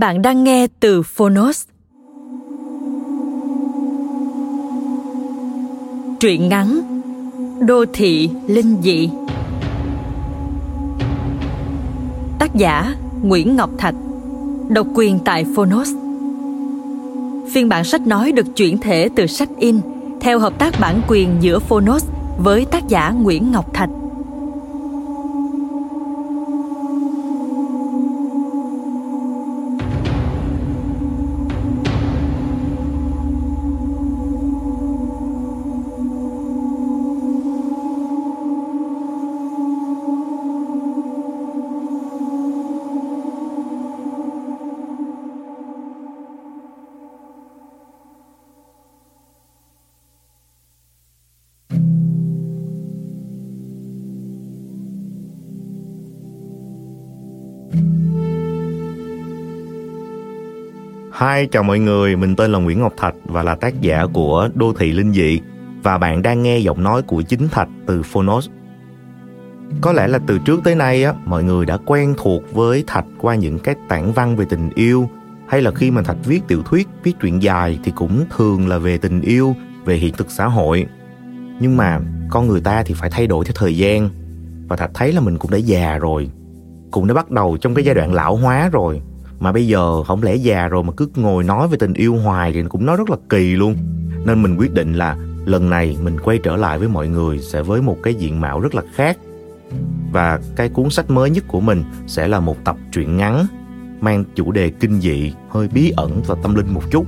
Bạn đang nghe từ Phonos. Truyện ngắn Đô thị linh dị Tác giả Nguyễn Ngọc Thạch Độc quyền tại Phonos Phiên bản sách nói được chuyển thể từ sách in theo hợp tác bản quyền giữa Phonos với tác giả Nguyễn Ngọc Thạch. Hi, chào mọi người, mình tên là Nguyễn Ngọc Thạch và là tác giả của Đô thị Linh dị. Và bạn đang nghe giọng nói của chính Thạch từ Phonos. Có lẽ là từ trước tới nay á, mọi người đã quen thuộc với Thạch qua những cái tản văn về tình yêu. Hay là khi mà Thạch viết tiểu thuyết, viết truyện dài thì cũng thường là về tình yêu, về hiện thực xã hội. Nhưng mà con người ta thì phải thay đổi theo thời gian. Và Thạch thấy là mình cũng đã già rồi, cũng đã bắt đầu trong cái giai đoạn lão hóa rồi mà bây giờ không lẽ già rồi mà cứ ngồi nói về tình yêu hoài thì cũng nói rất là kỳ luôn. Nên mình quyết định là lần này mình quay trở lại với mọi người sẽ với một cái diện mạo rất là khác. Và cái cuốn sách mới nhất của mình sẽ là một tập truyện ngắn mang chủ đề kinh dị hơi bí ẩn và tâm linh một chút.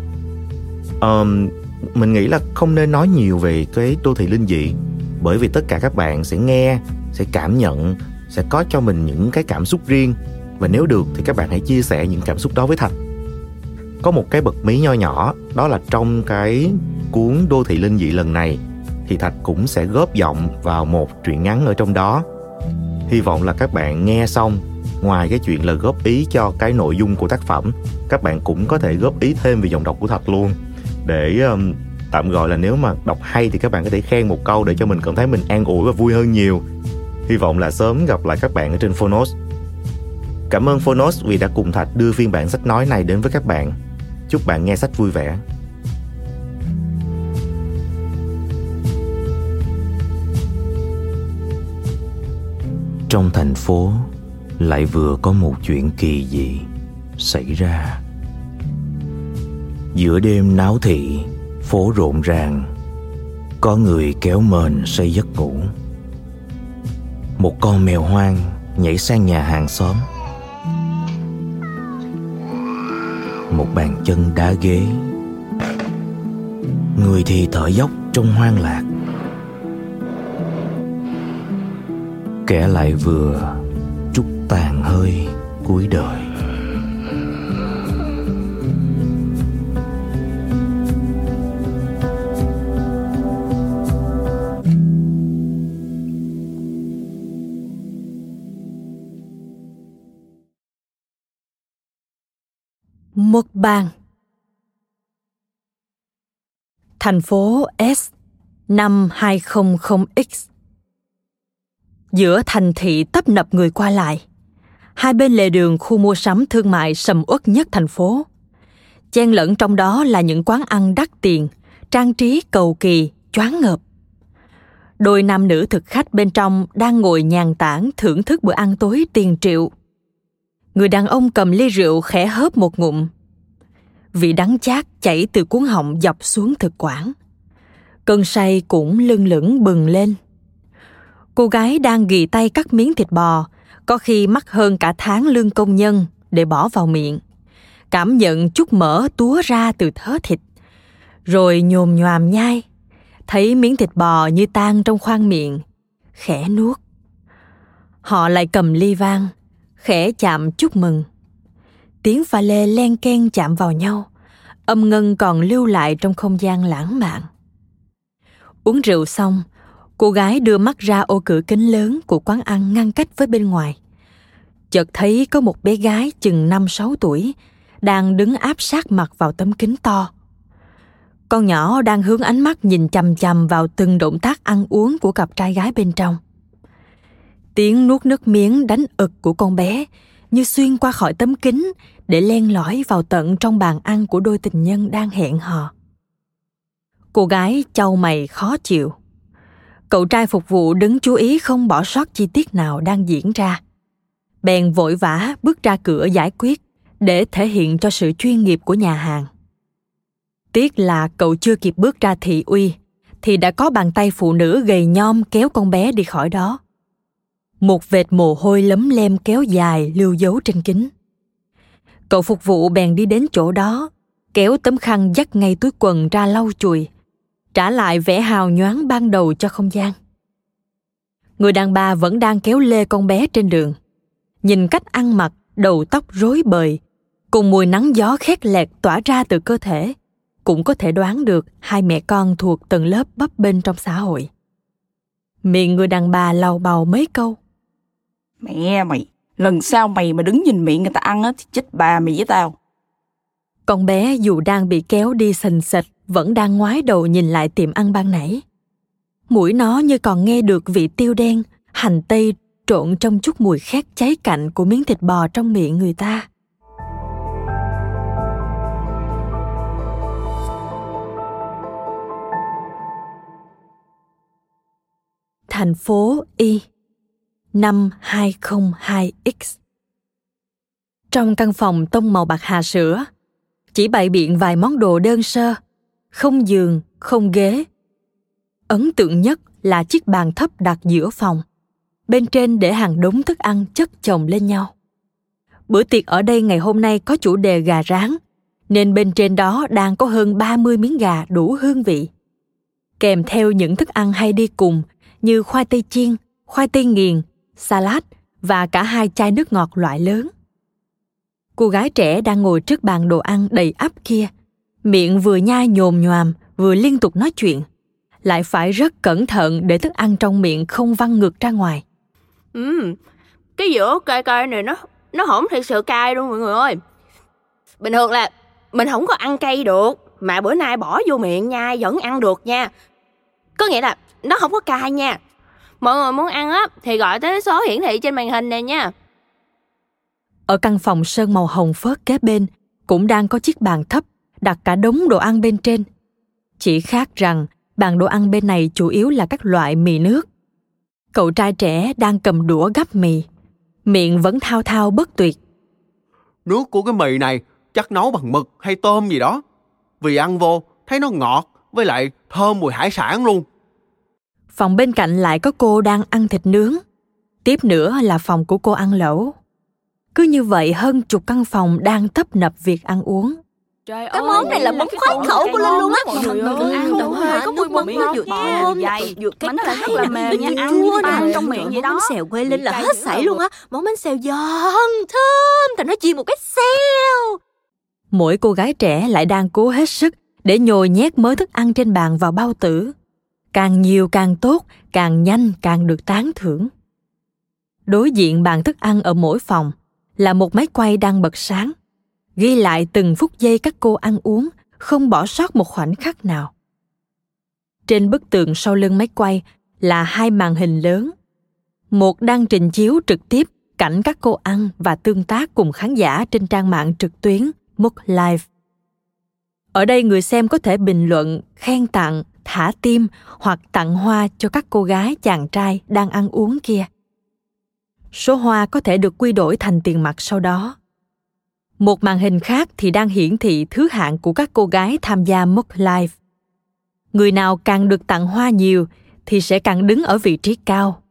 Um, mình nghĩ là không nên nói nhiều về cái đô thị linh dị bởi vì tất cả các bạn sẽ nghe sẽ cảm nhận sẽ có cho mình những cái cảm xúc riêng và nếu được thì các bạn hãy chia sẻ những cảm xúc đó với Thạch. Có một cái bật mí nho nhỏ đó là trong cái cuốn Đô thị linh dị lần này thì Thạch cũng sẽ góp giọng vào một truyện ngắn ở trong đó. Hy vọng là các bạn nghe xong ngoài cái chuyện là góp ý cho cái nội dung của tác phẩm các bạn cũng có thể góp ý thêm về giọng đọc của Thạch luôn để um, tạm gọi là nếu mà đọc hay thì các bạn có thể khen một câu để cho mình cảm thấy mình an ủi và vui hơn nhiều hy vọng là sớm gặp lại các bạn ở trên Phonos Cảm ơn Phonos vì đã cùng Thạch đưa phiên bản sách nói này đến với các bạn. Chúc bạn nghe sách vui vẻ. Trong thành phố lại vừa có một chuyện kỳ dị xảy ra. Giữa đêm náo thị, phố rộn ràng, có người kéo mền say giấc ngủ. Một con mèo hoang nhảy sang nhà hàng xóm một bàn chân đá ghế. Người thì thở dốc trong hoang lạc. Kẻ lại vừa chút tàn hơi cuối đời. Bang Thành phố S năm 200X Giữa thành thị tấp nập người qua lại Hai bên lề đường khu mua sắm thương mại sầm uất nhất thành phố Chen lẫn trong đó là những quán ăn đắt tiền Trang trí cầu kỳ, choáng ngợp đôi nam nữ thực khách bên trong đang ngồi nhàn tản thưởng thức bữa ăn tối tiền triệu. Người đàn ông cầm ly rượu khẽ hớp một ngụm. Vị đắng chát chảy từ cuốn họng dọc xuống thực quản. Cơn say cũng lưng lửng bừng lên. Cô gái đang ghi tay cắt miếng thịt bò, có khi mắc hơn cả tháng lương công nhân để bỏ vào miệng. Cảm nhận chút mỡ túa ra từ thớ thịt, rồi nhồm nhòm nhai thấy miếng thịt bò như tan trong khoang miệng, khẽ nuốt. Họ lại cầm ly vang, khẽ chạm chúc mừng. Tiếng pha lê len ken chạm vào nhau, âm ngân còn lưu lại trong không gian lãng mạn. Uống rượu xong, cô gái đưa mắt ra ô cửa kính lớn của quán ăn ngăn cách với bên ngoài. Chợt thấy có một bé gái chừng 5-6 tuổi đang đứng áp sát mặt vào tấm kính to con nhỏ đang hướng ánh mắt nhìn chằm chằm vào từng động tác ăn uống của cặp trai gái bên trong tiếng nuốt nước miếng đánh ực của con bé như xuyên qua khỏi tấm kính để len lỏi vào tận trong bàn ăn của đôi tình nhân đang hẹn hò. Cô gái châu mày khó chịu. Cậu trai phục vụ đứng chú ý không bỏ sót chi tiết nào đang diễn ra. Bèn vội vã bước ra cửa giải quyết để thể hiện cho sự chuyên nghiệp của nhà hàng. Tiếc là cậu chưa kịp bước ra thị uy, thì đã có bàn tay phụ nữ gầy nhom kéo con bé đi khỏi đó. Một vệt mồ hôi lấm lem kéo dài lưu dấu trên kính. Cậu phục vụ bèn đi đến chỗ đó, kéo tấm khăn dắt ngay túi quần ra lau chùi, trả lại vẻ hào nhoáng ban đầu cho không gian. Người đàn bà vẫn đang kéo lê con bé trên đường. Nhìn cách ăn mặc, đầu tóc rối bời, cùng mùi nắng gió khét lẹt tỏa ra từ cơ thể, cũng có thể đoán được hai mẹ con thuộc tầng lớp bấp bênh trong xã hội. Miệng người đàn bà lầu bầu mấy câu. Mẹ mày, lần sau mày mà đứng nhìn miệng người ta ăn á thì chết bà mày với tao. Con bé dù đang bị kéo đi sình sịch vẫn đang ngoái đầu nhìn lại tiệm ăn ban nãy. Mũi nó như còn nghe được vị tiêu đen, hành tây trộn trong chút mùi khét cháy cạnh của miếng thịt bò trong miệng người ta. thành phố Y năm 202X. Trong căn phòng tông màu bạc hà sữa, chỉ bày biện vài món đồ đơn sơ, không giường, không ghế. Ấn tượng nhất là chiếc bàn thấp đặt giữa phòng. Bên trên để hàng đống thức ăn chất chồng lên nhau. Bữa tiệc ở đây ngày hôm nay có chủ đề gà rán, nên bên trên đó đang có hơn 30 miếng gà đủ hương vị. Kèm theo những thức ăn hay đi cùng như khoai tây chiên, khoai tây nghiền, salad và cả hai chai nước ngọt loại lớn. Cô gái trẻ đang ngồi trước bàn đồ ăn đầy ắp kia, miệng vừa nhai nhồm nhòm vừa liên tục nói chuyện, lại phải rất cẩn thận để thức ăn trong miệng không văng ngược ra ngoài. Ừ, cái giữa cay cay này nó nó không thật sự cay đâu mọi người ơi. Bình thường là mình không có ăn cay được, mà bữa nay bỏ vô miệng nhai vẫn ăn được nha. Có nghĩa là nó không có cay nha mọi người muốn ăn á thì gọi tới số hiển thị trên màn hình này nha. Ở căn phòng sơn màu hồng phớt kế bên cũng đang có chiếc bàn thấp đặt cả đống đồ ăn bên trên. Chỉ khác rằng bàn đồ ăn bên này chủ yếu là các loại mì nước. Cậu trai trẻ đang cầm đũa gắp mì. Miệng vẫn thao thao bất tuyệt. Nước của cái mì này chắc nấu bằng mực hay tôm gì đó. Vì ăn vô thấy nó ngọt với lại thơm mùi hải sản luôn Phòng bên cạnh lại có cô đang ăn thịt nướng. Tiếp nữa là phòng của cô ăn lẩu. Cứ như vậy hơn chục căn phòng đang tấp nập việc ăn uống. Trời cái món này là món khoái khẩu của Linh luôn á. Mọi người ơi, ăn đủ hơi có mùi mực nó vừa thơm, vừa cái nó là rất là mềm nha, ăn chua ăn trong miệng vậy đó. Bánh xèo quê Linh là hết sảy luôn á. Món bánh xèo giòn, thơm, thành nó chiên một cái xèo. Mỗi cô gái trẻ lại đang cố hết sức để nhồi nhét mớ thức ăn trên bàn vào bao tử càng nhiều càng tốt càng nhanh càng được tán thưởng đối diện bàn thức ăn ở mỗi phòng là một máy quay đang bật sáng ghi lại từng phút giây các cô ăn uống không bỏ sót một khoảnh khắc nào trên bức tường sau lưng máy quay là hai màn hình lớn một đang trình chiếu trực tiếp cảnh các cô ăn và tương tác cùng khán giả trên trang mạng trực tuyến Mook Live. Ở đây người xem có thể bình luận, khen tặng, thả tim hoặc tặng hoa cho các cô gái chàng trai đang ăn uống kia số hoa có thể được quy đổi thành tiền mặt sau đó một màn hình khác thì đang hiển thị thứ hạng của các cô gái tham gia Mock Live. Người nào càng được tặng hoa nhiều thì sẽ càng đứng ở vị trí cao.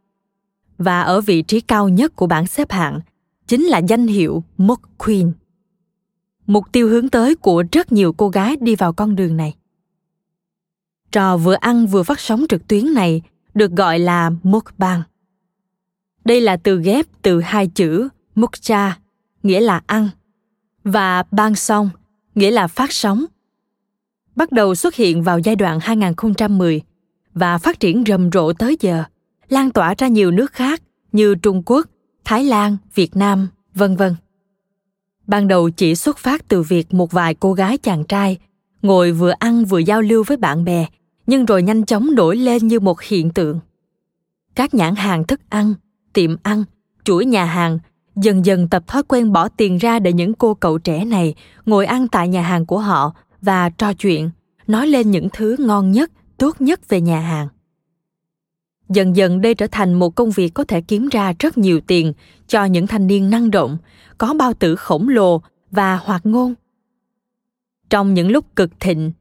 Và ở vị trí cao nhất của bảng xếp hạng chính là danh hiệu Mock Queen. Mục tiêu hướng tới của rất nhiều cô gái đi vào con đường này. Trò vừa ăn vừa phát sóng trực tuyến này được gọi là mukbang. Đây là từ ghép từ hai chữ mukcha, nghĩa là ăn, và bang song, nghĩa là phát sóng. Bắt đầu xuất hiện vào giai đoạn 2010 và phát triển rầm rộ tới giờ, lan tỏa ra nhiều nước khác như Trung Quốc, Thái Lan, Việt Nam, vân vân. Ban đầu chỉ xuất phát từ việc một vài cô gái chàng trai ngồi vừa ăn vừa giao lưu với bạn bè, nhưng rồi nhanh chóng nổi lên như một hiện tượng. Các nhãn hàng thức ăn, tiệm ăn, chuỗi nhà hàng dần dần tập thói quen bỏ tiền ra để những cô cậu trẻ này ngồi ăn tại nhà hàng của họ và trò chuyện, nói lên những thứ ngon nhất, tốt nhất về nhà hàng. Dần dần đây trở thành một công việc có thể kiếm ra rất nhiều tiền cho những thanh niên năng động, có bao tử khổng lồ và hoạt ngôn. Trong những lúc cực thịnh,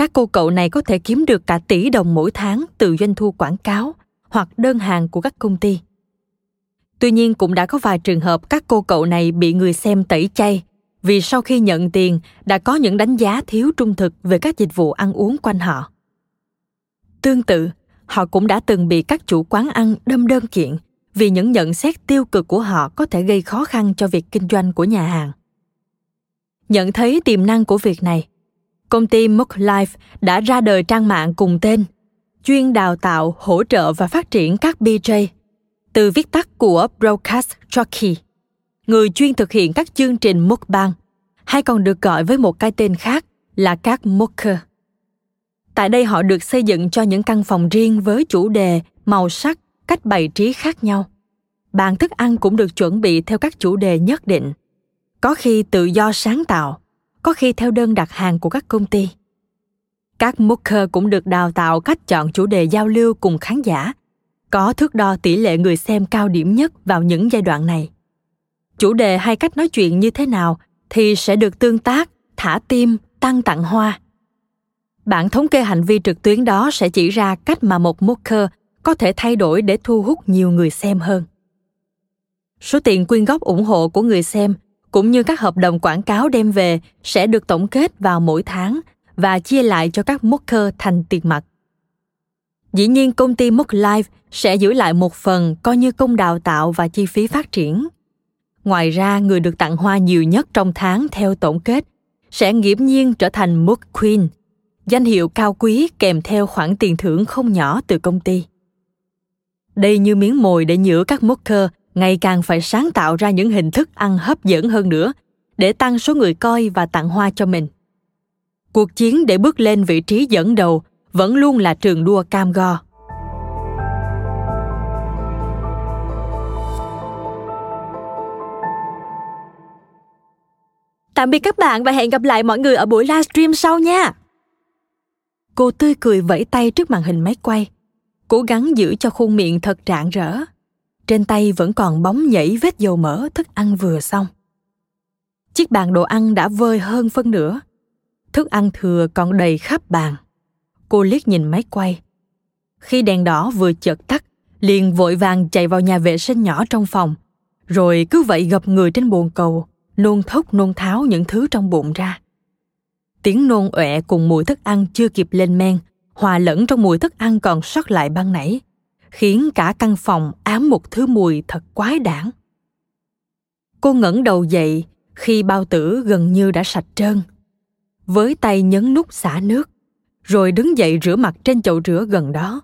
các cô cậu này có thể kiếm được cả tỷ đồng mỗi tháng từ doanh thu quảng cáo hoặc đơn hàng của các công ty. Tuy nhiên cũng đã có vài trường hợp các cô cậu này bị người xem tẩy chay vì sau khi nhận tiền đã có những đánh giá thiếu trung thực về các dịch vụ ăn uống quanh họ. Tương tự, họ cũng đã từng bị các chủ quán ăn đâm đơn kiện vì những nhận xét tiêu cực của họ có thể gây khó khăn cho việc kinh doanh của nhà hàng. Nhận thấy tiềm năng của việc này, công ty Mook Life đã ra đời trang mạng cùng tên, chuyên đào tạo, hỗ trợ và phát triển các BJ từ viết tắt của Broadcast Jockey, người chuyên thực hiện các chương trình mukbang, hay còn được gọi với một cái tên khác là các mocker. Tại đây họ được xây dựng cho những căn phòng riêng với chủ đề, màu sắc, cách bày trí khác nhau. Bàn thức ăn cũng được chuẩn bị theo các chủ đề nhất định. Có khi tự do sáng tạo, có khi theo đơn đặt hàng của các công ty. Các mooker cũng được đào tạo cách chọn chủ đề giao lưu cùng khán giả, có thước đo tỷ lệ người xem cao điểm nhất vào những giai đoạn này. Chủ đề hay cách nói chuyện như thế nào thì sẽ được tương tác, thả tim, tăng tặng hoa. Bản thống kê hành vi trực tuyến đó sẽ chỉ ra cách mà một mooker có thể thay đổi để thu hút nhiều người xem hơn. Số tiền quyên góp ủng hộ của người xem cũng như các hợp đồng quảng cáo đem về sẽ được tổng kết vào mỗi tháng và chia lại cho các mooker thành tiền mặt Dĩ nhiên công ty Mook Life sẽ giữ lại một phần coi như công đào tạo và chi phí phát triển. Ngoài ra, người được tặng hoa nhiều nhất trong tháng theo tổng kết sẽ nghiễm nhiên trở thành Mook Queen, danh hiệu cao quý kèm theo khoản tiền thưởng không nhỏ từ công ty. Đây như miếng mồi để nhựa các Mooker ngày càng phải sáng tạo ra những hình thức ăn hấp dẫn hơn nữa để tăng số người coi và tặng hoa cho mình. Cuộc chiến để bước lên vị trí dẫn đầu vẫn luôn là trường đua cam go. Tạm biệt các bạn và hẹn gặp lại mọi người ở buổi livestream sau nha. Cô tươi cười vẫy tay trước màn hình máy quay, cố gắng giữ cho khuôn miệng thật rạng rỡ. Trên tay vẫn còn bóng nhảy vết dầu mỡ, thức ăn vừa xong. Chiếc bàn đồ ăn đã vơi hơn phân nửa. Thức ăn thừa còn đầy khắp bàn. Cô liếc nhìn máy quay. Khi đèn đỏ vừa chợt tắt, liền vội vàng chạy vào nhà vệ sinh nhỏ trong phòng. Rồi cứ vậy gập người trên bồn cầu, nôn thốc nôn tháo những thứ trong bụng ra. Tiếng nôn ọe cùng mùi thức ăn chưa kịp lên men, hòa lẫn trong mùi thức ăn còn sót lại ban nãy khiến cả căn phòng ám một thứ mùi thật quái đản. Cô ngẩng đầu dậy khi bao tử gần như đã sạch trơn, với tay nhấn nút xả nước, rồi đứng dậy rửa mặt trên chậu rửa gần đó,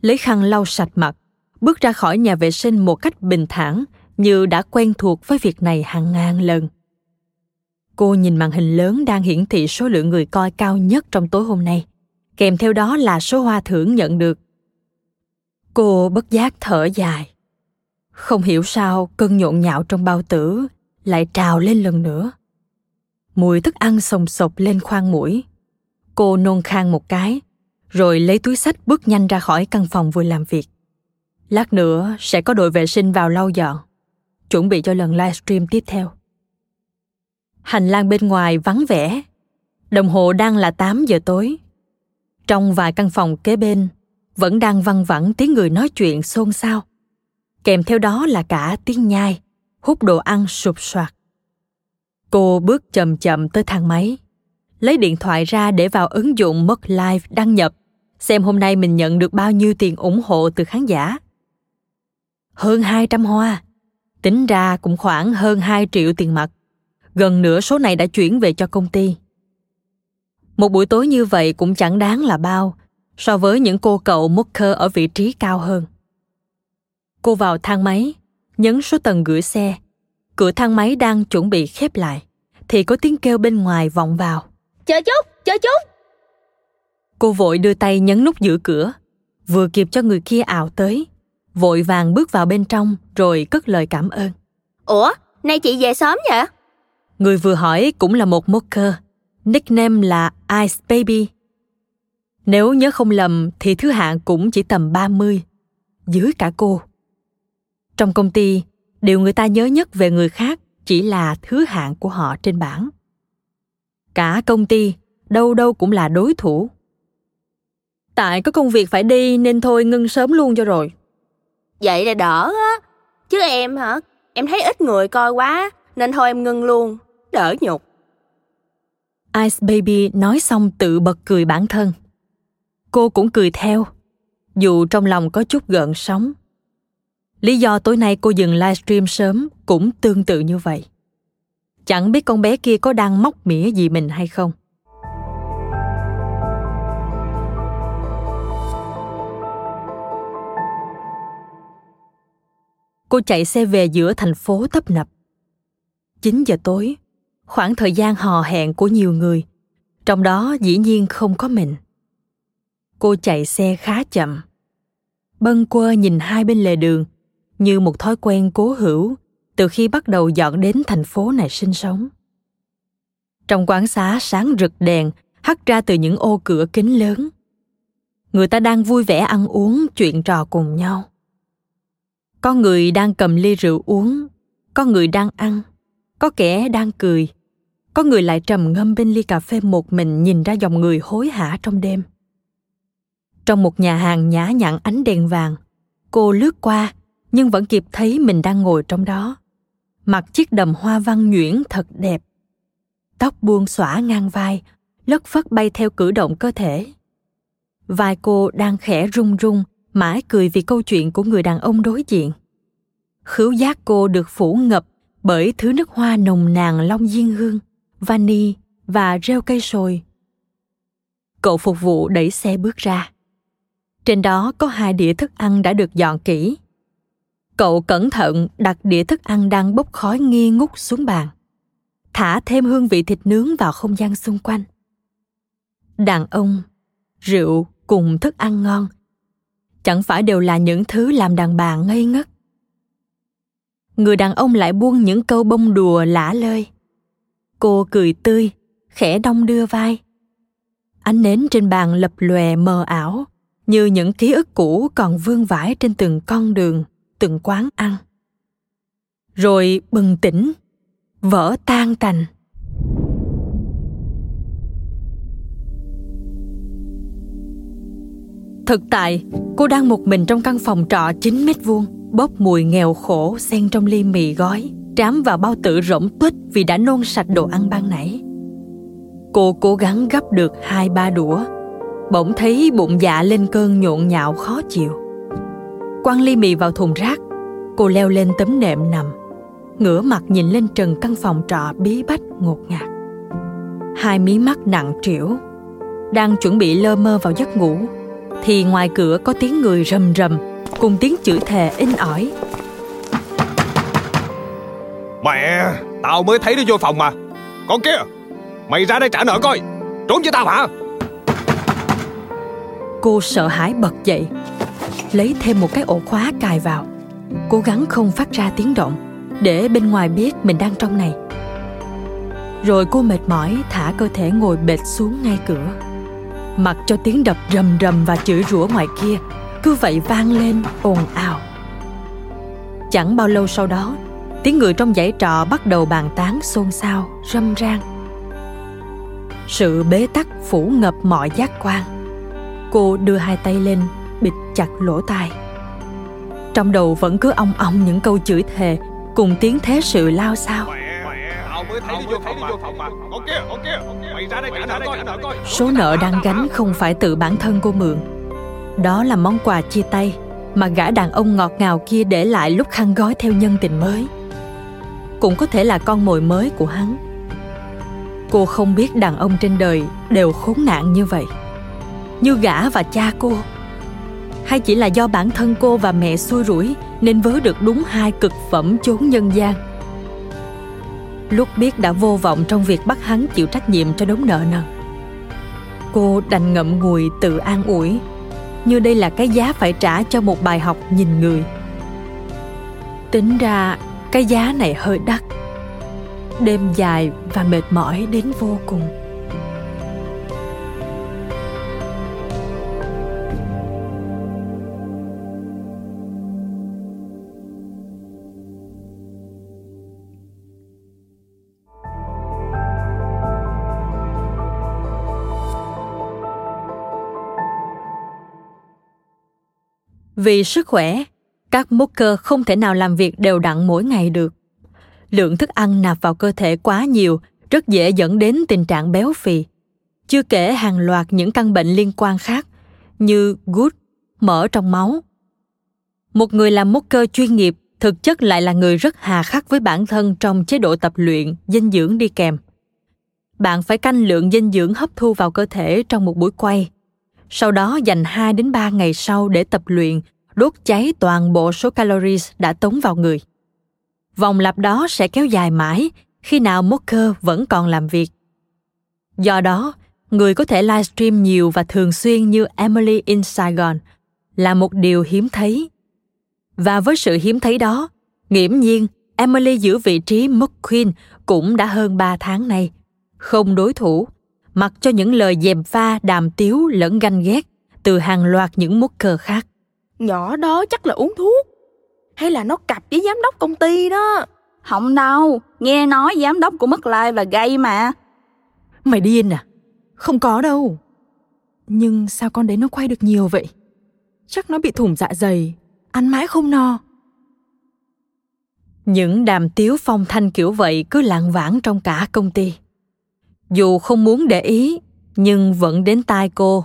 lấy khăn lau sạch mặt, bước ra khỏi nhà vệ sinh một cách bình thản như đã quen thuộc với việc này hàng ngàn lần. Cô nhìn màn hình lớn đang hiển thị số lượng người coi cao nhất trong tối hôm nay, kèm theo đó là số hoa thưởng nhận được cô bất giác thở dài không hiểu sao cơn nhộn nhạo trong bao tử lại trào lên lần nữa mùi thức ăn sồng sộc lên khoang mũi cô nôn khan một cái rồi lấy túi sách bước nhanh ra khỏi căn phòng vừa làm việc. Lát nữa sẽ có đội vệ sinh vào lau dọn, chuẩn bị cho lần livestream tiếp theo. Hành lang bên ngoài vắng vẻ, đồng hồ đang là 8 giờ tối. Trong vài căn phòng kế bên vẫn đang văng vẳng tiếng người nói chuyện xôn xao. Kèm theo đó là cả tiếng nhai, hút đồ ăn sụp soạt. Cô bước chậm chậm tới thang máy, lấy điện thoại ra để vào ứng dụng Mất Live đăng nhập, xem hôm nay mình nhận được bao nhiêu tiền ủng hộ từ khán giả. Hơn 200 hoa, tính ra cũng khoảng hơn 2 triệu tiền mặt. Gần nửa số này đã chuyển về cho công ty. Một buổi tối như vậy cũng chẳng đáng là bao so với những cô cậu Mucker ở vị trí cao hơn. Cô vào thang máy, nhấn số tầng gửi xe. Cửa thang máy đang chuẩn bị khép lại, thì có tiếng kêu bên ngoài vọng vào. Chờ chút, chờ chút. Cô vội đưa tay nhấn nút giữ cửa, vừa kịp cho người kia ảo tới. Vội vàng bước vào bên trong rồi cất lời cảm ơn. Ủa, nay chị về sớm vậy? Người vừa hỏi cũng là một mocker, nickname là Ice Baby. Nếu nhớ không lầm thì thứ hạng cũng chỉ tầm 30, dưới cả cô. Trong công ty, điều người ta nhớ nhất về người khác chỉ là thứ hạng của họ trên bảng. Cả công ty, đâu đâu cũng là đối thủ. Tại có công việc phải đi nên thôi ngưng sớm luôn cho rồi. Vậy là đỡ á. Chứ em hả? Em thấy ít người coi quá nên thôi em ngưng luôn, đỡ nhục. Ice Baby nói xong tự bật cười bản thân. Cô cũng cười theo, dù trong lòng có chút gợn sóng. Lý do tối nay cô dừng livestream sớm cũng tương tự như vậy. Chẳng biết con bé kia có đang móc mỉa gì mình hay không. Cô chạy xe về giữa thành phố tấp nập. 9 giờ tối, khoảng thời gian hò hẹn của nhiều người, trong đó dĩ nhiên không có mình. Cô chạy xe khá chậm. Bâng quơ nhìn hai bên lề đường như một thói quen cố hữu từ khi bắt đầu dọn đến thành phố này sinh sống. Trong quán xá sáng rực đèn hắt ra từ những ô cửa kính lớn. Người ta đang vui vẻ ăn uống, chuyện trò cùng nhau. Có người đang cầm ly rượu uống, có người đang ăn, có kẻ đang cười, có người lại trầm ngâm bên ly cà phê một mình nhìn ra dòng người hối hả trong đêm. Trong một nhà hàng nhã nhặn ánh đèn vàng, cô lướt qua nhưng vẫn kịp thấy mình đang ngồi trong đó. Mặc chiếc đầm hoa văn nhuyễn thật đẹp. Tóc buông xõa ngang vai, lất phất bay theo cử động cơ thể. Vai cô đang khẽ rung rung, mãi cười vì câu chuyện của người đàn ông đối diện. Khứu giác cô được phủ ngập bởi thứ nước hoa nồng nàn long diên hương, vani và rêu cây sồi. Cậu phục vụ đẩy xe bước ra. Trên đó có hai đĩa thức ăn đã được dọn kỹ. Cậu cẩn thận đặt đĩa thức ăn đang bốc khói nghi ngút xuống bàn. Thả thêm hương vị thịt nướng vào không gian xung quanh. Đàn ông, rượu cùng thức ăn ngon chẳng phải đều là những thứ làm đàn bà ngây ngất người đàn ông lại buông những câu bông đùa lả lơi cô cười tươi khẽ đong đưa vai ánh nến trên bàn lập lòe mờ ảo như những ký ức cũ còn vương vãi trên từng con đường, từng quán ăn. Rồi bừng tỉnh, vỡ tan tành thực tại, cô đang một mình trong căn phòng trọ 9 mét vuông, bốc mùi nghèo khổ xen trong ly mì gói, trám vào bao tử rỗng tuếch vì đã nôn sạch đồ ăn ban nãy. Cô cố gắng gấp được hai ba đũa bỗng thấy bụng dạ lên cơn nhộn nhạo khó chịu. Quăng ly mì vào thùng rác, cô leo lên tấm nệm nằm, ngửa mặt nhìn lên trần căn phòng trọ bí bách, ngột ngạt. Hai mí mắt nặng trĩu, đang chuẩn bị lơ mơ vào giấc ngủ, thì ngoài cửa có tiếng người rầm rầm, cùng tiếng chửi thề in ỏi. Mẹ, tao mới thấy nó vô phòng mà. Con kia, mày ra đây trả nợ coi, trốn với tao hả? Cô sợ hãi bật dậy, lấy thêm một cái ổ khóa cài vào. Cố gắng không phát ra tiếng động, để bên ngoài biết mình đang trong này. Rồi cô mệt mỏi thả cơ thể ngồi bệt xuống ngay cửa. Mặc cho tiếng đập rầm rầm và chửi rủa ngoài kia, cứ vậy vang lên, ồn ào. Chẳng bao lâu sau đó, tiếng người trong dãy trọ bắt đầu bàn tán xôn xao, râm ran. Sự bế tắc phủ ngập mọi giác quan cô đưa hai tay lên, bịt chặt lỗ tai. Trong đầu vẫn cứ ong ong những câu chửi thề, cùng tiếng thế sự lao sao số nợ đang gánh không phải tự bản thân cô mượn. Đó là món quà chia tay mà gã đàn ông ngọt ngào kia để lại lúc khăn gói theo nhân tình mới. Cũng có thể là con mồi mới của hắn. Cô không biết đàn ông trên đời đều khốn nạn như vậy như gã và cha cô. Hay chỉ là do bản thân cô và mẹ xui rủi nên vớ được đúng hai cực phẩm chốn nhân gian. Lúc biết đã vô vọng trong việc bắt hắn chịu trách nhiệm cho đống nợ nần, cô đành ngậm ngùi tự an ủi, như đây là cái giá phải trả cho một bài học nhìn người. Tính ra cái giá này hơi đắt, đêm dài và mệt mỏi đến vô cùng. Vì sức khỏe, các mocker không thể nào làm việc đều đặn mỗi ngày được. Lượng thức ăn nạp vào cơ thể quá nhiều rất dễ dẫn đến tình trạng béo phì. Chưa kể hàng loạt những căn bệnh liên quan khác như gút, mỡ trong máu. Một người làm mocker chuyên nghiệp thực chất lại là người rất hà khắc với bản thân trong chế độ tập luyện, dinh dưỡng đi kèm. Bạn phải canh lượng dinh dưỡng hấp thu vào cơ thể trong một buổi quay sau đó dành 2 đến 3 ngày sau để tập luyện, đốt cháy toàn bộ số calories đã tống vào người. Vòng lặp đó sẽ kéo dài mãi khi nào Mocker vẫn còn làm việc. Do đó, người có thể livestream nhiều và thường xuyên như Emily in Saigon là một điều hiếm thấy. Và với sự hiếm thấy đó, nghiễm nhiên Emily giữ vị trí McQueen cũng đã hơn 3 tháng nay. Không đối thủ, mặc cho những lời dèm pha đàm tiếu lẫn ganh ghét từ hàng loạt những mút cờ khác. Nhỏ đó chắc là uống thuốc. Hay là nó cặp với giám đốc công ty đó. Không đâu, nghe nói giám đốc của mất lai là gay mà. Mày điên à? Không có đâu. Nhưng sao con đấy nó quay được nhiều vậy? Chắc nó bị thủng dạ dày, ăn mãi không no. Những đàm tiếu phong thanh kiểu vậy cứ lạng vãng trong cả công ty dù không muốn để ý, nhưng vẫn đến tai cô.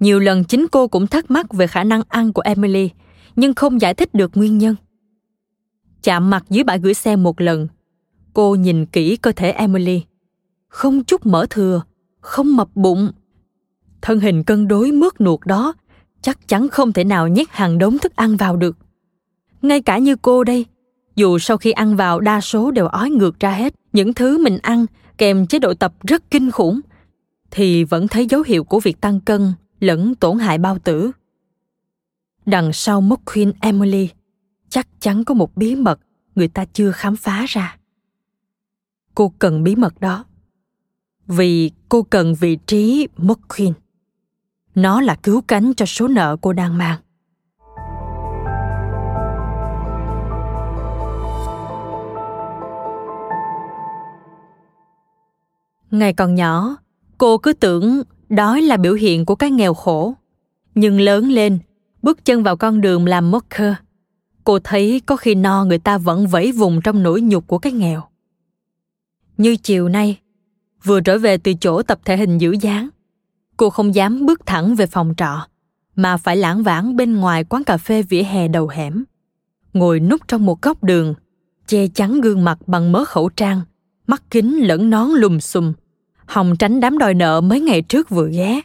Nhiều lần chính cô cũng thắc mắc về khả năng ăn của emily, nhưng không giải thích được nguyên nhân. Chạm mặt dưới bãi gửi xe một lần, cô nhìn kỹ cơ thể emily. Không chút mỡ thừa, không mập bụng. Thân hình cân đối mướt nuột đó, chắc chắn không thể nào nhét hàng đống thức ăn vào được. Ngay cả như cô đây, dù sau khi ăn vào đa số đều ói ngược ra hết những thứ mình ăn kèm chế độ tập rất kinh khủng thì vẫn thấy dấu hiệu của việc tăng cân lẫn tổn hại bao tử. Đằng sau mất khuyên Emily, chắc chắn có một bí mật người ta chưa khám phá ra. Cô cần bí mật đó. Vì cô cần vị trí mất khuyên. Nó là cứu cánh cho số nợ cô đang mang. Ngày còn nhỏ, cô cứ tưởng đói là biểu hiện của cái nghèo khổ. Nhưng lớn lên, bước chân vào con đường làm mocker, cô thấy có khi no người ta vẫn vẫy vùng trong nỗi nhục của cái nghèo. Như chiều nay, vừa trở về từ chỗ tập thể hình giữ dáng, cô không dám bước thẳng về phòng trọ, mà phải lãng vãng bên ngoài quán cà phê vỉa hè đầu hẻm. Ngồi núp trong một góc đường, che chắn gương mặt bằng mớ khẩu trang mắt kính lẫn nón lùm xùm, hòng tránh đám đòi nợ mấy ngày trước vừa ghé.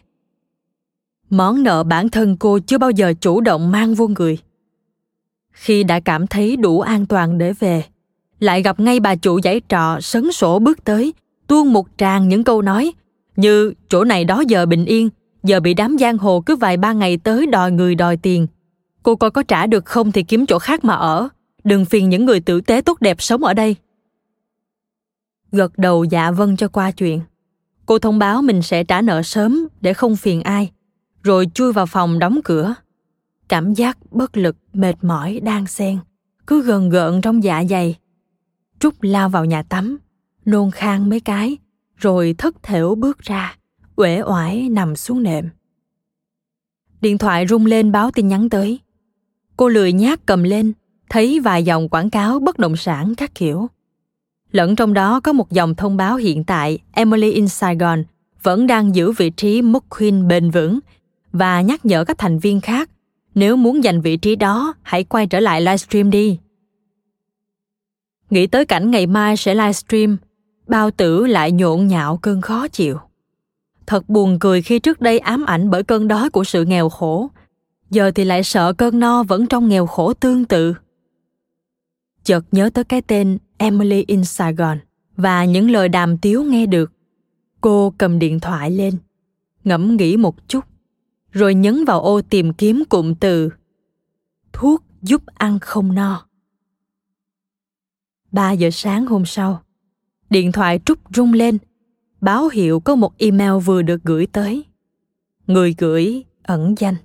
Món nợ bản thân cô chưa bao giờ chủ động mang vô người. Khi đã cảm thấy đủ an toàn để về, lại gặp ngay bà chủ giải trọ sấn sổ bước tới, tuôn một tràng những câu nói như chỗ này đó giờ bình yên, giờ bị đám giang hồ cứ vài ba ngày tới đòi người đòi tiền. Cô coi có trả được không thì kiếm chỗ khác mà ở, đừng phiền những người tử tế tốt đẹp sống ở đây gật đầu dạ vâng cho qua chuyện Cô thông báo mình sẽ trả nợ sớm để không phiền ai, rồi chui vào phòng đóng cửa. Cảm giác bất lực, mệt mỏi đang xen, cứ gần gợn trong dạ dày. Trúc lao vào nhà tắm, nôn khan mấy cái, rồi thất thểu bước ra, uể oải nằm xuống nệm. Điện thoại rung lên báo tin nhắn tới. Cô lười nhác cầm lên, thấy vài dòng quảng cáo bất động sản các kiểu. Lẫn trong đó có một dòng thông báo hiện tại Emily in Saigon vẫn đang giữ vị trí McQueen bền vững và nhắc nhở các thành viên khác nếu muốn giành vị trí đó hãy quay trở lại livestream đi. Nghĩ tới cảnh ngày mai sẽ livestream, bao tử lại nhộn nhạo cơn khó chịu. Thật buồn cười khi trước đây ám ảnh bởi cơn đói của sự nghèo khổ, giờ thì lại sợ cơn no vẫn trong nghèo khổ tương tự. Chợt nhớ tới cái tên Emily in Saigon và những lời đàm tiếu nghe được. Cô cầm điện thoại lên, ngẫm nghĩ một chút, rồi nhấn vào ô tìm kiếm cụm từ thuốc giúp ăn không no. 3 giờ sáng hôm sau, điện thoại trúc rung lên, báo hiệu có một email vừa được gửi tới. Người gửi ẩn danh.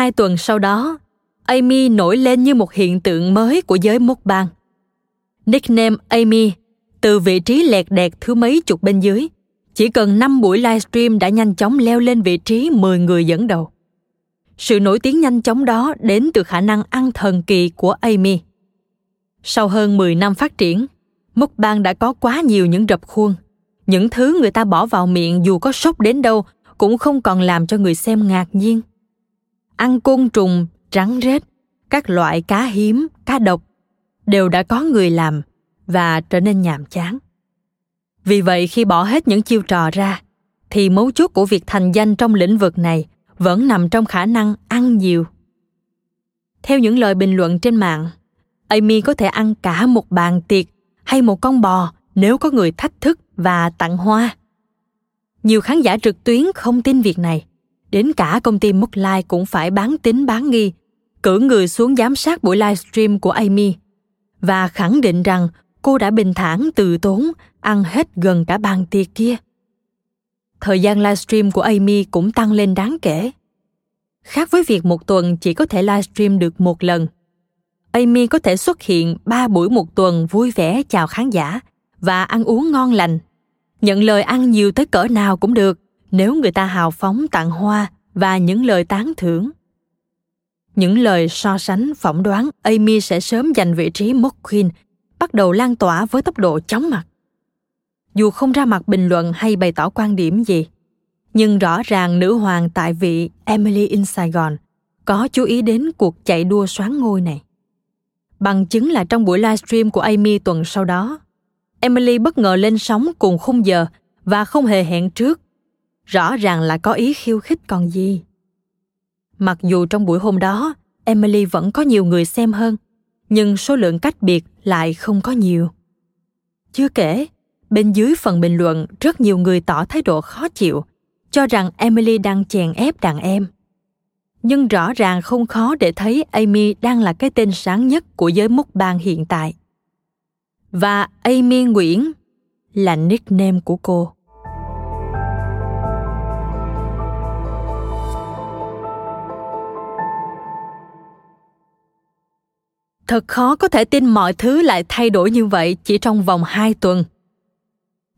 Hai tuần sau đó, Amy nổi lên như một hiện tượng mới của giới Mốt bang. Nickname Amy, từ vị trí lẹt đẹt thứ mấy chục bên dưới, chỉ cần 5 buổi livestream đã nhanh chóng leo lên vị trí 10 người dẫn đầu. Sự nổi tiếng nhanh chóng đó đến từ khả năng ăn thần kỳ của Amy. Sau hơn 10 năm phát triển, bang đã có quá nhiều những rập khuôn. Những thứ người ta bỏ vào miệng dù có sốc đến đâu cũng không còn làm cho người xem ngạc nhiên ăn côn trùng, rắn rết, các loại cá hiếm, cá độc đều đã có người làm và trở nên nhàm chán. Vì vậy khi bỏ hết những chiêu trò ra, thì mấu chốt của việc thành danh trong lĩnh vực này vẫn nằm trong khả năng ăn nhiều. Theo những lời bình luận trên mạng, Amy có thể ăn cả một bàn tiệc hay một con bò nếu có người thách thức và tặng hoa. Nhiều khán giả trực tuyến không tin việc này Đến cả công ty Mookline cũng phải bán tính bán nghi, cử người xuống giám sát buổi livestream của Amy và khẳng định rằng cô đã bình thản từ tốn ăn hết gần cả bàn tiệc kia. Thời gian livestream của Amy cũng tăng lên đáng kể. Khác với việc một tuần chỉ có thể livestream được một lần, Amy có thể xuất hiện ba buổi một tuần vui vẻ chào khán giả và ăn uống ngon lành. Nhận lời ăn nhiều tới cỡ nào cũng được, nếu người ta hào phóng tặng hoa và những lời tán thưởng những lời so sánh phỏng đoán Amy sẽ sớm giành vị trí McQueen bắt đầu lan tỏa với tốc độ chóng mặt. Dù không ra mặt bình luận hay bày tỏ quan điểm gì, nhưng rõ ràng nữ hoàng tại vị Emily in Saigon có chú ý đến cuộc chạy đua xoán ngôi này. Bằng chứng là trong buổi livestream của Amy tuần sau đó, Emily bất ngờ lên sóng cùng khung giờ và không hề hẹn trước rõ ràng là có ý khiêu khích còn gì mặc dù trong buổi hôm đó, emily vẫn có nhiều người xem hơn, nhưng số lượng cách biệt lại không có nhiều. Chưa kể, bên dưới phần bình luận, rất nhiều người tỏ thái độ khó chịu, cho rằng emily đang chèn ép đàn em. Nhưng rõ ràng không khó để thấy amy đang là cái tên sáng nhất của giới múc bang hiện tại. Và amy nguyễn là nickname của cô. Thật khó có thể tin mọi thứ lại thay đổi như vậy chỉ trong vòng hai tuần.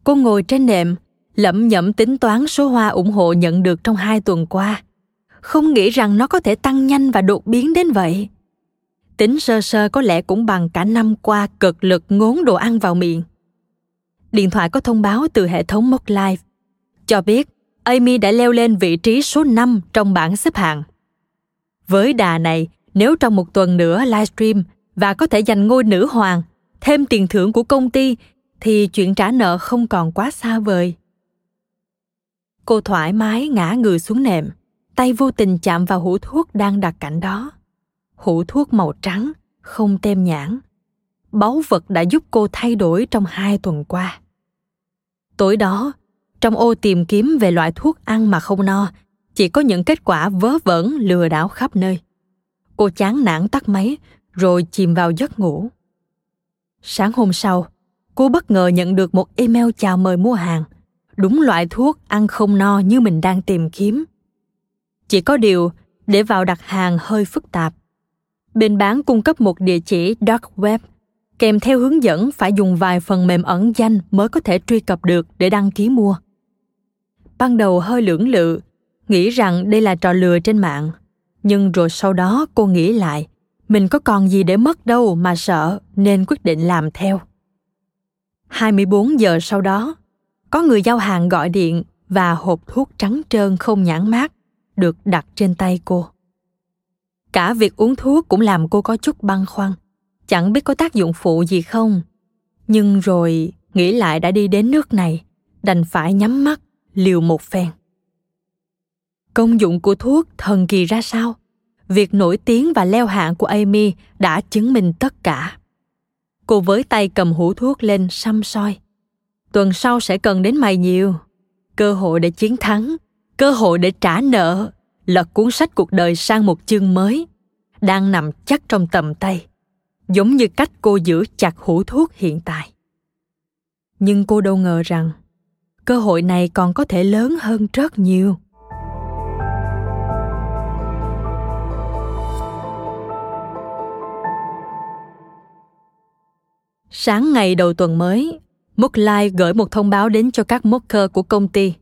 Cô ngồi trên nệm, lẩm nhẩm tính toán số hoa ủng hộ nhận được trong hai tuần qua. Không nghĩ rằng nó có thể tăng nhanh và đột biến đến vậy. Tính sơ sơ có lẽ cũng bằng cả năm qua cực lực ngốn đồ ăn vào miệng. Điện thoại có thông báo từ hệ thống Mock Life cho biết Amy đã leo lên vị trí số 5 trong bảng xếp hạng. Với đà này, nếu trong một tuần nữa livestream và có thể giành ngôi nữ hoàng, thêm tiền thưởng của công ty thì chuyện trả nợ không còn quá xa vời. Cô thoải mái ngã người xuống nệm, tay vô tình chạm vào hũ thuốc đang đặt cạnh đó. Hũ thuốc màu trắng, không tem nhãn. Báu vật đã giúp cô thay đổi trong hai tuần qua. Tối đó, trong ô tìm kiếm về loại thuốc ăn mà không no, chỉ có những kết quả vớ vẩn lừa đảo khắp nơi Cô chán nản tắt máy rồi chìm vào giấc ngủ. Sáng hôm sau, cô bất ngờ nhận được một email chào mời mua hàng. Đúng loại thuốc ăn không no như mình đang tìm kiếm. Chỉ có điều, để vào đặt hàng hơi phức tạp. Bên bán cung cấp một địa chỉ dark web kèm theo hướng dẫn phải dùng vài phần mềm ẩn danh mới có thể truy cập được để đăng ký mua. Ban đầu hơi lưỡng lự, nghĩ rằng đây là trò lừa trên mạng, nhưng rồi sau đó cô nghĩ lại, mình có còn gì để mất đâu mà sợ nên quyết định làm theo. 24 giờ sau đó, có người giao hàng gọi điện và hộp thuốc trắng trơn không nhãn mát được đặt trên tay cô. Cả việc uống thuốc cũng làm cô có chút băn khoăn, chẳng biết có tác dụng phụ gì không. Nhưng rồi nghĩ lại đã đi đến nước này, đành phải nhắm mắt liều một phen. Công dụng của thuốc thần kỳ ra sao? Việc nổi tiếng và leo hạng của Amy đã chứng minh tất cả. Cô với tay cầm hũ thuốc lên xăm soi. Tuần sau sẽ cần đến mày nhiều. Cơ hội để chiến thắng, cơ hội để trả nợ, lật cuốn sách cuộc đời sang một chương mới, đang nằm chắc trong tầm tay, giống như cách cô giữ chặt hũ thuốc hiện tại. Nhưng cô đâu ngờ rằng cơ hội này còn có thể lớn hơn rất nhiều. Sáng ngày đầu tuần mới, Mooklight gửi một thông báo đến cho các mocker của công ty.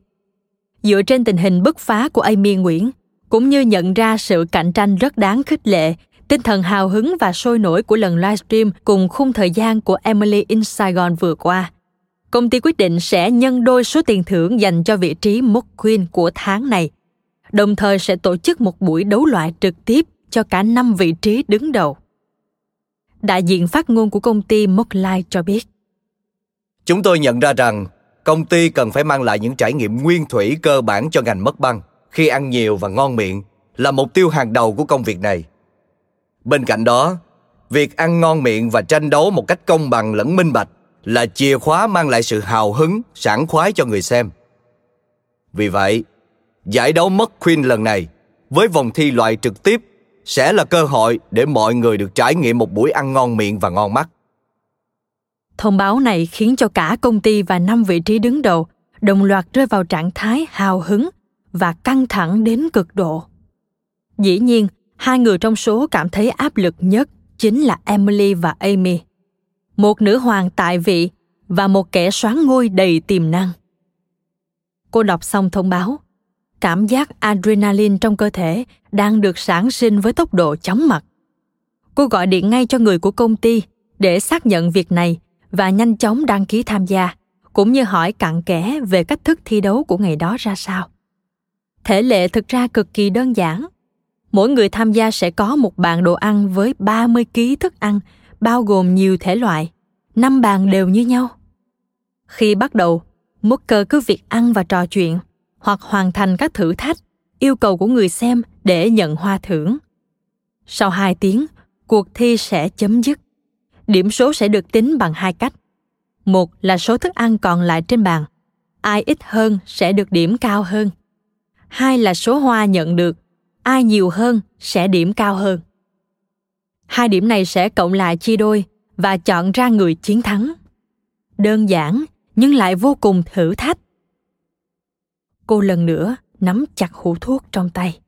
Dựa trên tình hình bứt phá của Amy Nguyễn, cũng như nhận ra sự cạnh tranh rất đáng khích lệ, tinh thần hào hứng và sôi nổi của lần livestream cùng khung thời gian của Emily in Saigon vừa qua. Công ty quyết định sẽ nhân đôi số tiền thưởng dành cho vị trí Mock Queen của tháng này, đồng thời sẽ tổ chức một buổi đấu loại trực tiếp cho cả năm vị trí đứng đầu. Đại diện phát ngôn của công ty Moklai cho biết. Chúng tôi nhận ra rằng công ty cần phải mang lại những trải nghiệm nguyên thủy cơ bản cho ngành mất băng khi ăn nhiều và ngon miệng là mục tiêu hàng đầu của công việc này. Bên cạnh đó, việc ăn ngon miệng và tranh đấu một cách công bằng lẫn minh bạch là chìa khóa mang lại sự hào hứng, sảng khoái cho người xem. Vì vậy, giải đấu mất Queen lần này với vòng thi loại trực tiếp sẽ là cơ hội để mọi người được trải nghiệm một buổi ăn ngon miệng và ngon mắt. Thông báo này khiến cho cả công ty và năm vị trí đứng đầu đồng loạt rơi vào trạng thái hào hứng và căng thẳng đến cực độ. Dĩ nhiên, hai người trong số cảm thấy áp lực nhất chính là Emily và Amy. Một nữ hoàng tại vị và một kẻ soán ngôi đầy tiềm năng. Cô đọc xong thông báo, cảm giác adrenaline trong cơ thể đang được sản sinh với tốc độ chóng mặt. Cô gọi điện ngay cho người của công ty để xác nhận việc này và nhanh chóng đăng ký tham gia, cũng như hỏi cặn kẽ về cách thức thi đấu của ngày đó ra sao. Thể lệ thực ra cực kỳ đơn giản. Mỗi người tham gia sẽ có một bàn đồ ăn với 30 kg thức ăn, bao gồm nhiều thể loại, năm bàn đều như nhau. Khi bắt đầu, Mooker cứ việc ăn và trò chuyện, hoặc hoàn thành các thử thách, yêu cầu của người xem để nhận hoa thưởng. Sau 2 tiếng, cuộc thi sẽ chấm dứt. Điểm số sẽ được tính bằng hai cách. Một là số thức ăn còn lại trên bàn. Ai ít hơn sẽ được điểm cao hơn. Hai là số hoa nhận được. Ai nhiều hơn sẽ điểm cao hơn. Hai điểm này sẽ cộng lại chia đôi và chọn ra người chiến thắng. Đơn giản nhưng lại vô cùng thử thách. Cô lần nữa nắm chặt hũ thuốc trong tay.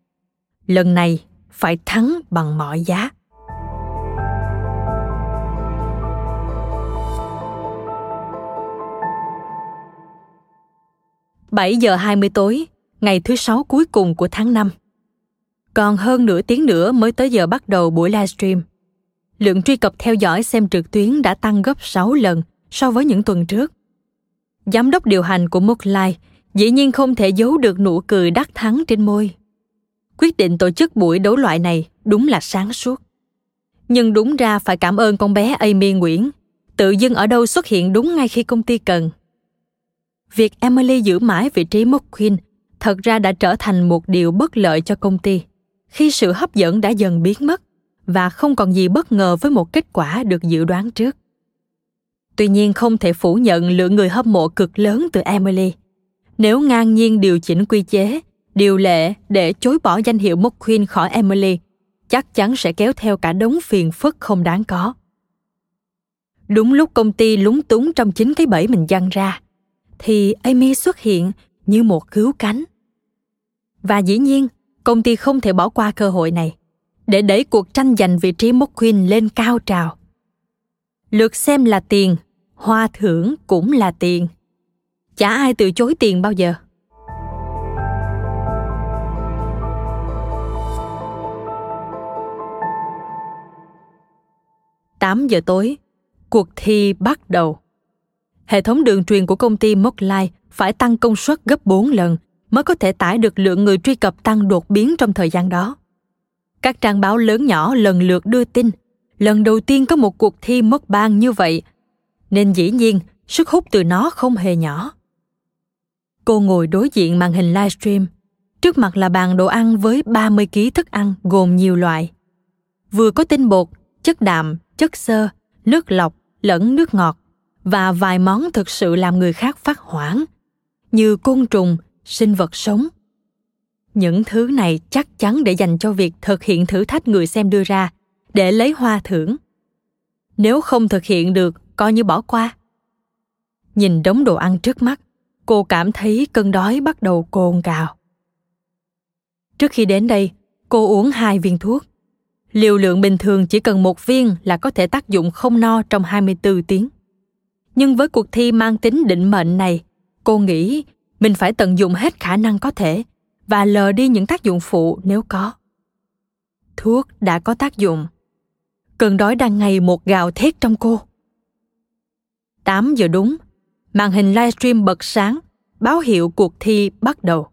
Lần này phải thắng bằng mọi giá. Bảy giờ hai mươi tối, ngày thứ sáu cuối cùng của tháng năm. Còn hơn nửa tiếng nữa mới tới giờ bắt đầu buổi livestream. Lượng truy cập theo dõi xem trực tuyến đã tăng gấp 6 lần so với những tuần trước. Giám đốc điều hành của Mooklight dĩ nhiên không thể giấu được nụ cười đắc thắng trên môi. Quyết định tổ chức buổi đấu loại này đúng là sáng suốt. Nhưng đúng ra phải cảm ơn con bé Amy Nguyễn, tự dưng ở đâu xuất hiện đúng ngay khi công ty cần. Việc Emily giữ mãi vị trí McQueen thật ra đã trở thành một điều bất lợi cho công ty khi sự hấp dẫn đã dần biến mất và không còn gì bất ngờ với một kết quả được dự đoán trước. Tuy nhiên không thể phủ nhận lượng người hâm mộ cực lớn từ Emily nếu ngang nhiên điều chỉnh quy chế, điều lệ để chối bỏ danh hiệu McQueen khỏi Emily, chắc chắn sẽ kéo theo cả đống phiền phức không đáng có. Đúng lúc công ty lúng túng trong chính cái bẫy mình dăng ra, thì Amy xuất hiện như một cứu cánh. Và dĩ nhiên, công ty không thể bỏ qua cơ hội này để đẩy cuộc tranh giành vị trí McQueen lên cao trào. Lượt xem là tiền, hoa thưởng cũng là tiền. Chả ai từ chối tiền bao giờ. Tám giờ tối, cuộc thi bắt đầu. Hệ thống đường truyền của công ty Mockline phải tăng công suất gấp 4 lần mới có thể tải được lượng người truy cập tăng đột biến trong thời gian đó. Các trang báo lớn nhỏ lần lượt đưa tin, lần đầu tiên có một cuộc thi mất bang như vậy, nên dĩ nhiên sức hút từ nó không hề nhỏ. Cô ngồi đối diện màn hình livestream, trước mặt là bàn đồ ăn với 30 kg thức ăn gồm nhiều loại. Vừa có tinh bột, chất đạm, chất xơ, nước lọc, lẫn nước ngọt và vài món thực sự làm người khác phát hoảng, như côn trùng, sinh vật sống. Những thứ này chắc chắn để dành cho việc thực hiện thử thách người xem đưa ra để lấy hoa thưởng. Nếu không thực hiện được, coi như bỏ qua. Nhìn đống đồ ăn trước mắt, cô cảm thấy cơn đói bắt đầu cồn cào. Trước khi đến đây, cô uống hai viên thuốc. Liều lượng bình thường chỉ cần một viên là có thể tác dụng không no trong 24 tiếng. Nhưng với cuộc thi mang tính định mệnh này, cô nghĩ mình phải tận dụng hết khả năng có thể và lờ đi những tác dụng phụ nếu có. Thuốc đã có tác dụng. Cơn đói đang ngày một gào thét trong cô. 8 giờ đúng, màn hình livestream bật sáng, báo hiệu cuộc thi bắt đầu.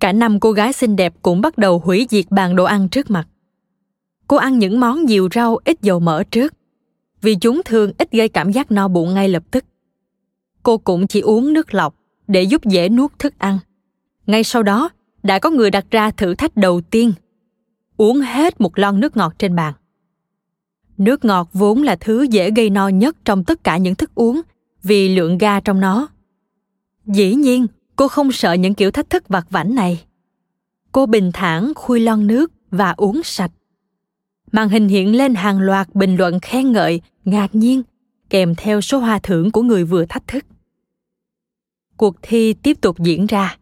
Cả năm cô gái xinh đẹp cũng bắt đầu hủy diệt bàn đồ ăn trước mặt. Cô ăn những món nhiều rau ít dầu mỡ trước, vì chúng thường ít gây cảm giác no bụng ngay lập tức. Cô cũng chỉ uống nước lọc để giúp dễ nuốt thức ăn. Ngay sau đó, đã có người đặt ra thử thách đầu tiên. Uống hết một lon nước ngọt trên bàn. Nước ngọt vốn là thứ dễ gây no nhất trong tất cả những thức uống vì lượng ga trong nó. Dĩ nhiên, cô không sợ những kiểu thách thức vặt vảnh này. Cô bình thản khui lon nước và uống sạch. Màn hình hiện lên hàng loạt bình luận khen ngợi, ngạc nhiên, kèm theo số hoa thưởng của người vừa thách thức. Cuộc thi tiếp tục diễn ra.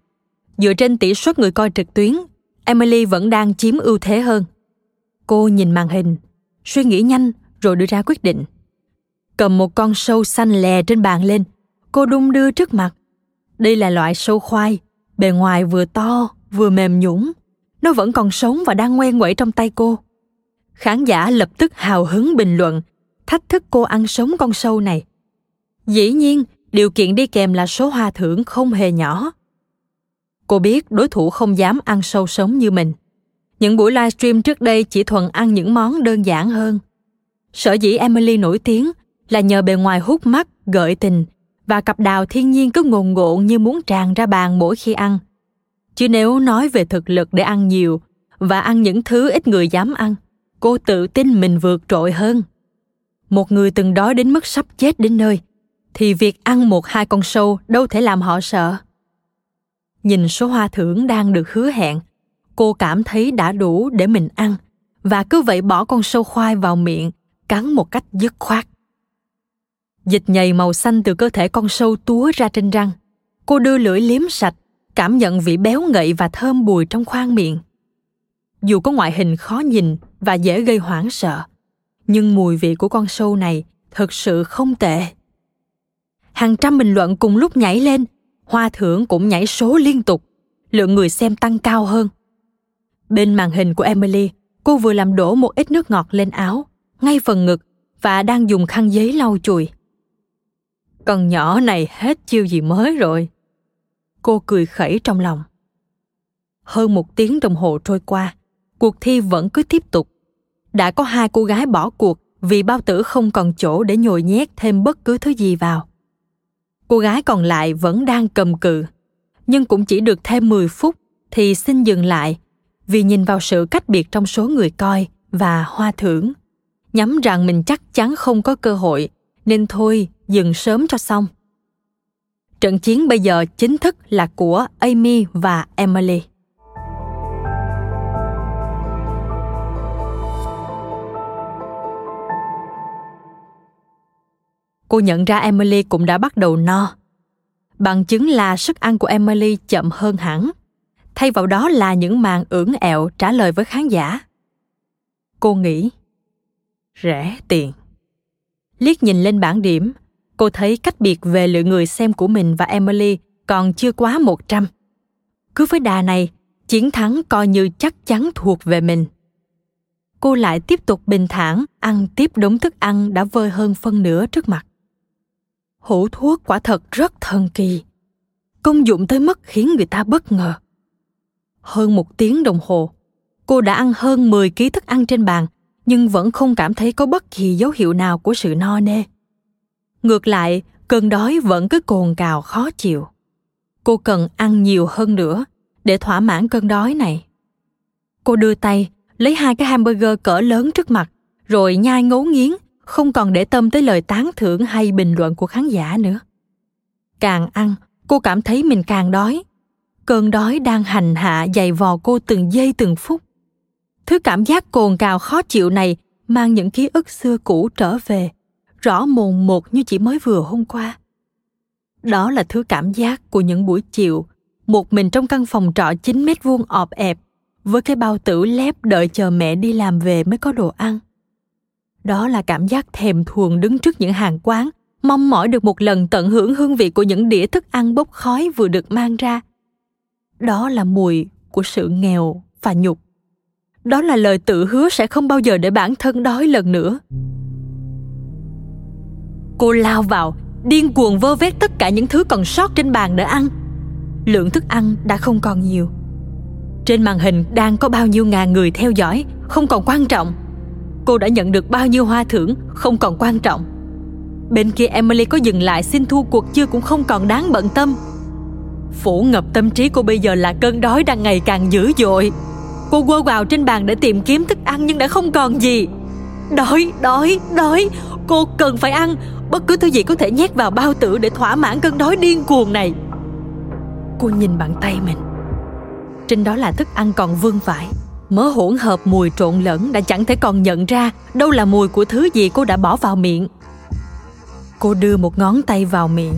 Dựa trên tỷ suất người coi trực tuyến, Emily vẫn đang chiếm ưu thế hơn. Cô nhìn màn hình, suy nghĩ nhanh rồi đưa ra quyết định. Cầm một con sâu xanh lè trên bàn lên, cô đung đưa trước mặt. Đây là loại sâu khoai, bề ngoài vừa to vừa mềm nhũn. Nó vẫn còn sống và đang ngoe nguẩy trong tay cô. Khán giả lập tức hào hứng bình luận, thách thức cô ăn sống con sâu này. Dĩ nhiên, điều kiện đi kèm là số hoa thưởng không hề nhỏ. Cô biết đối thủ không dám ăn sâu sống như mình. Những buổi livestream trước đây chỉ thuần ăn những món đơn giản hơn. Sở dĩ Emily nổi tiếng là nhờ bề ngoài hút mắt, gợi tình và cặp đào thiên nhiên cứ ngồn ngộn như muốn tràn ra bàn mỗi khi ăn. Chứ nếu nói về thực lực để ăn nhiều và ăn những thứ ít người dám ăn, cô tự tin mình vượt trội hơn. Một người từng đói đến mức sắp chết đến nơi, thì việc ăn một hai con sâu đâu thể làm họ sợ. Nhìn số hoa thưởng đang được hứa hẹn, cô cảm thấy đã đủ để mình ăn và cứ vậy bỏ con sâu khoai vào miệng, cắn một cách dứt khoát. Dịch nhầy màu xanh từ cơ thể con sâu túa ra trên răng. Cô đưa lưỡi liếm sạch, cảm nhận vị béo ngậy và thơm bùi trong khoang miệng. Dù có ngoại hình khó nhìn và dễ gây hoảng sợ, nhưng mùi vị của con sâu này thực sự không tệ. Hàng trăm bình luận cùng lúc nhảy lên, hoa thưởng cũng nhảy số liên tục, lượng người xem tăng cao hơn. Bên màn hình của Emily, cô vừa làm đổ một ít nước ngọt lên áo, ngay phần ngực và đang dùng khăn giấy lau chùi. Con nhỏ này hết chiêu gì mới rồi. Cô cười khẩy trong lòng. Hơn một tiếng đồng hồ trôi qua, cuộc thi vẫn cứ tiếp tục. Đã có hai cô gái bỏ cuộc vì bao tử không còn chỗ để nhồi nhét thêm bất cứ thứ gì vào. Cô gái còn lại vẫn đang cầm cự, nhưng cũng chỉ được thêm 10 phút thì xin dừng lại vì nhìn vào sự cách biệt trong số người coi và hoa thưởng. Nhắm rằng mình chắc chắn không có cơ hội, nên thôi, dừng sớm cho xong. Trận chiến bây giờ chính thức là của amy và emily. Cô nhận ra emily cũng đã bắt đầu no. Bằng chứng là sức ăn của emily chậm hơn hẳn. Thay vào đó là những màn ưỡn ẹo trả lời với khán giả. Cô nghĩ, rẻ tiền. Liếc nhìn lên bảng điểm, cô thấy cách biệt về lượng người xem của mình và Emily còn chưa quá 100. Cứ với đà này, chiến thắng coi như chắc chắn thuộc về mình. Cô lại tiếp tục bình thản ăn tiếp đống thức ăn đã vơi hơn phân nửa trước mặt. Hũ thuốc quả thật rất thần kỳ. Công dụng tới mức khiến người ta bất ngờ. Hơn một tiếng đồng hồ, cô đã ăn hơn 10 ký thức ăn trên bàn, nhưng vẫn không cảm thấy có bất kỳ dấu hiệu nào của sự no nê. Ngược lại, cơn đói vẫn cứ cồn cào khó chịu. Cô cần ăn nhiều hơn nữa để thỏa mãn cơn đói này. Cô đưa tay, lấy hai cái hamburger cỡ lớn trước mặt, rồi nhai ngấu nghiến, không còn để tâm tới lời tán thưởng hay bình luận của khán giả nữa. Càng ăn, cô cảm thấy mình càng đói. Cơn đói đang hành hạ dày vò cô từng giây từng phút. Thứ cảm giác cồn cào khó chịu này mang những ký ức xưa cũ trở về, rõ mồn một như chỉ mới vừa hôm qua. Đó là thứ cảm giác của những buổi chiều, một mình trong căn phòng trọ 9 mét vuông ọp ẹp, với cái bao tử lép đợi chờ mẹ đi làm về mới có đồ ăn. Đó là cảm giác thèm thuồng đứng trước những hàng quán, mong mỏi được một lần tận hưởng hương vị của những đĩa thức ăn bốc khói vừa được mang ra. Đó là mùi của sự nghèo và nhục. Đó là lời tự hứa sẽ không bao giờ để bản thân đói lần nữa. Cô lao vào, điên cuồng vơ vét tất cả những thứ còn sót trên bàn để ăn. Lượng thức ăn đã không còn nhiều. Trên màn hình đang có bao nhiêu ngàn người theo dõi, không còn quan trọng cô đã nhận được bao nhiêu hoa thưởng không còn quan trọng bên kia emily có dừng lại xin thua cuộc chưa cũng không còn đáng bận tâm phủ ngập tâm trí cô bây giờ là cơn đói đang ngày càng dữ dội cô quơ vào trên bàn để tìm kiếm thức ăn nhưng đã không còn gì. Đói đói đói. Cô cần phải ăn. Bất cứ thứ gì có thể nhét vào bao tử để thỏa mãn cơn đói điên cuồng này. Cô nhìn bàn tay mình. Trên đó là thức ăn còn vương vãi. Mớ hỗn hợp mùi trộn lẫn đã chẳng thể còn nhận ra đâu là mùi của thứ gì cô đã bỏ vào miệng. Cô đưa một ngón tay vào miệng,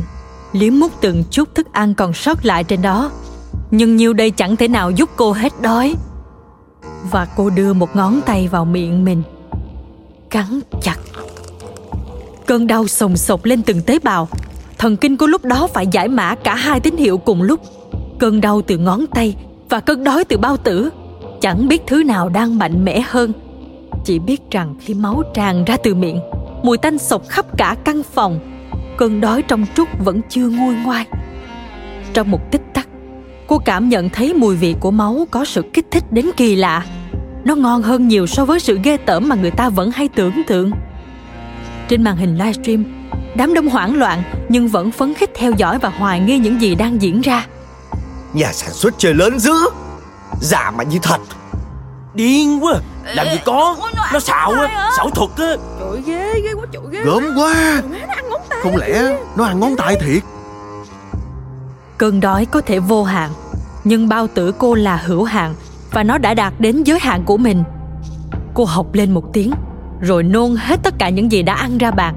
liếm mút từng chút thức ăn còn sót lại trên đó. Nhưng nhiêu đây chẳng thể nào giúp cô hết đói và cô đưa một ngón tay vào miệng mình. Cắn chặt. Cơn đau sồng sộc lên từng tế bào. Thần kinh cô lúc đó phải giải mã cả hai tín hiệu cùng lúc. Cơn đau từ ngón tay và cơn đói từ bao tử. Chẳng biết thứ nào đang mạnh mẽ hơn. Chỉ biết rằng khi máu tràn ra từ miệng, mùi tanh sộc khắp cả căn phòng, cơn đói trong trúc vẫn chưa nguôi ngoai. Trong một tích cô cảm nhận thấy mùi vị của máu có sự kích thích đến kỳ lạ. Nó ngon hơn nhiều so với sự ghê tởm mà người ta vẫn hay tưởng tượng. Trên màn hình livestream đám đông hoảng loạn nhưng vẫn phấn khích theo dõi và hoài nghi những gì đang diễn ra. Nhà sản xuất chơi lớn dữ. Giả mà như thật. Điên quá. Làm gì có. Nó xạo á. Xảo thuật á. Trời ghê ghê quá trời ghê. Gớm quá. Không lẽ nó ăn ngón tay thiệt? Cơn đói có thể vô hạn nhưng bao tử cô là hữu hạn Và nó đã đạt đến giới hạn của mình Cô học lên một tiếng Rồi nôn hết tất cả những gì đã ăn ra bàn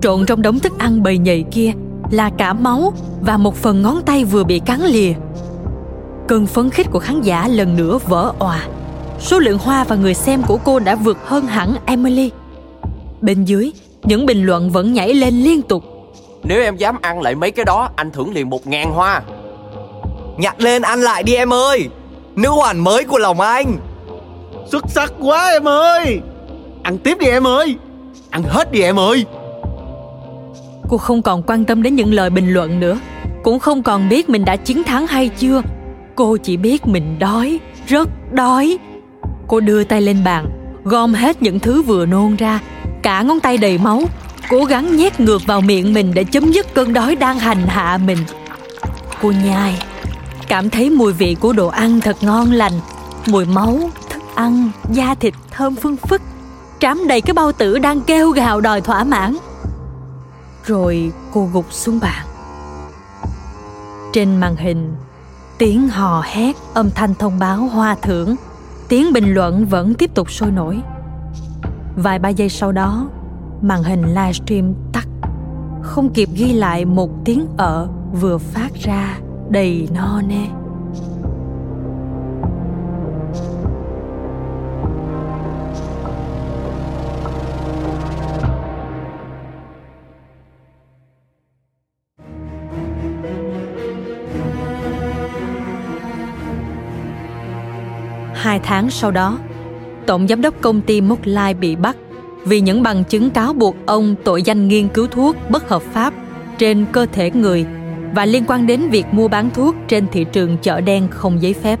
Trộn trong đống thức ăn bầy nhầy kia Là cả máu Và một phần ngón tay vừa bị cắn lìa Cơn phấn khích của khán giả lần nữa vỡ òa. Số lượng hoa và người xem của cô đã vượt hơn hẳn Emily. Bên dưới, những bình luận vẫn nhảy lên liên tục. Nếu em dám ăn lại mấy cái đó, anh thưởng liền một ngàn hoa. Nhặt lên ăn lại đi em ơi. Nữ hoàn mới của lòng anh. Xuất sắc quá em ơi. Ăn tiếp đi em ơi. Ăn hết đi em ơi. Cô không còn quan tâm đến những lời bình luận nữa. Cũng không còn biết mình đã chiến thắng hay chưa cô chỉ biết mình đói rất đói cô đưa tay lên bàn gom hết những thứ vừa nôn ra cả ngón tay đầy máu cố gắng nhét ngược vào miệng mình để chấm dứt cơn đói đang hành hạ mình. Cô nhai, cảm thấy mùi vị của đồ ăn thật ngon lành. Mùi máu, thức ăn, da thịt thơm phương phức. Trám đầy cái bao tử đang kêu gào đòi thỏa mãn. Rồi cô gục xuống bàn. Trên màn hình, tiếng hò hét, âm thanh thông báo hoa thưởng. Tiếng bình luận vẫn tiếp tục sôi nổi. Vài ba giây sau đó màn hình livestream tắt. Không kịp ghi lại một tiếng ở vừa phát ra đầy no nê. Hai tháng sau đó, Tổng Giám đốc công ty Moklai bị bắt vì những bằng chứng cáo buộc ông tội danh nghiên cứu thuốc bất hợp pháp trên cơ thể người và liên quan đến việc mua bán thuốc trên thị trường chợ đen không giấy phép.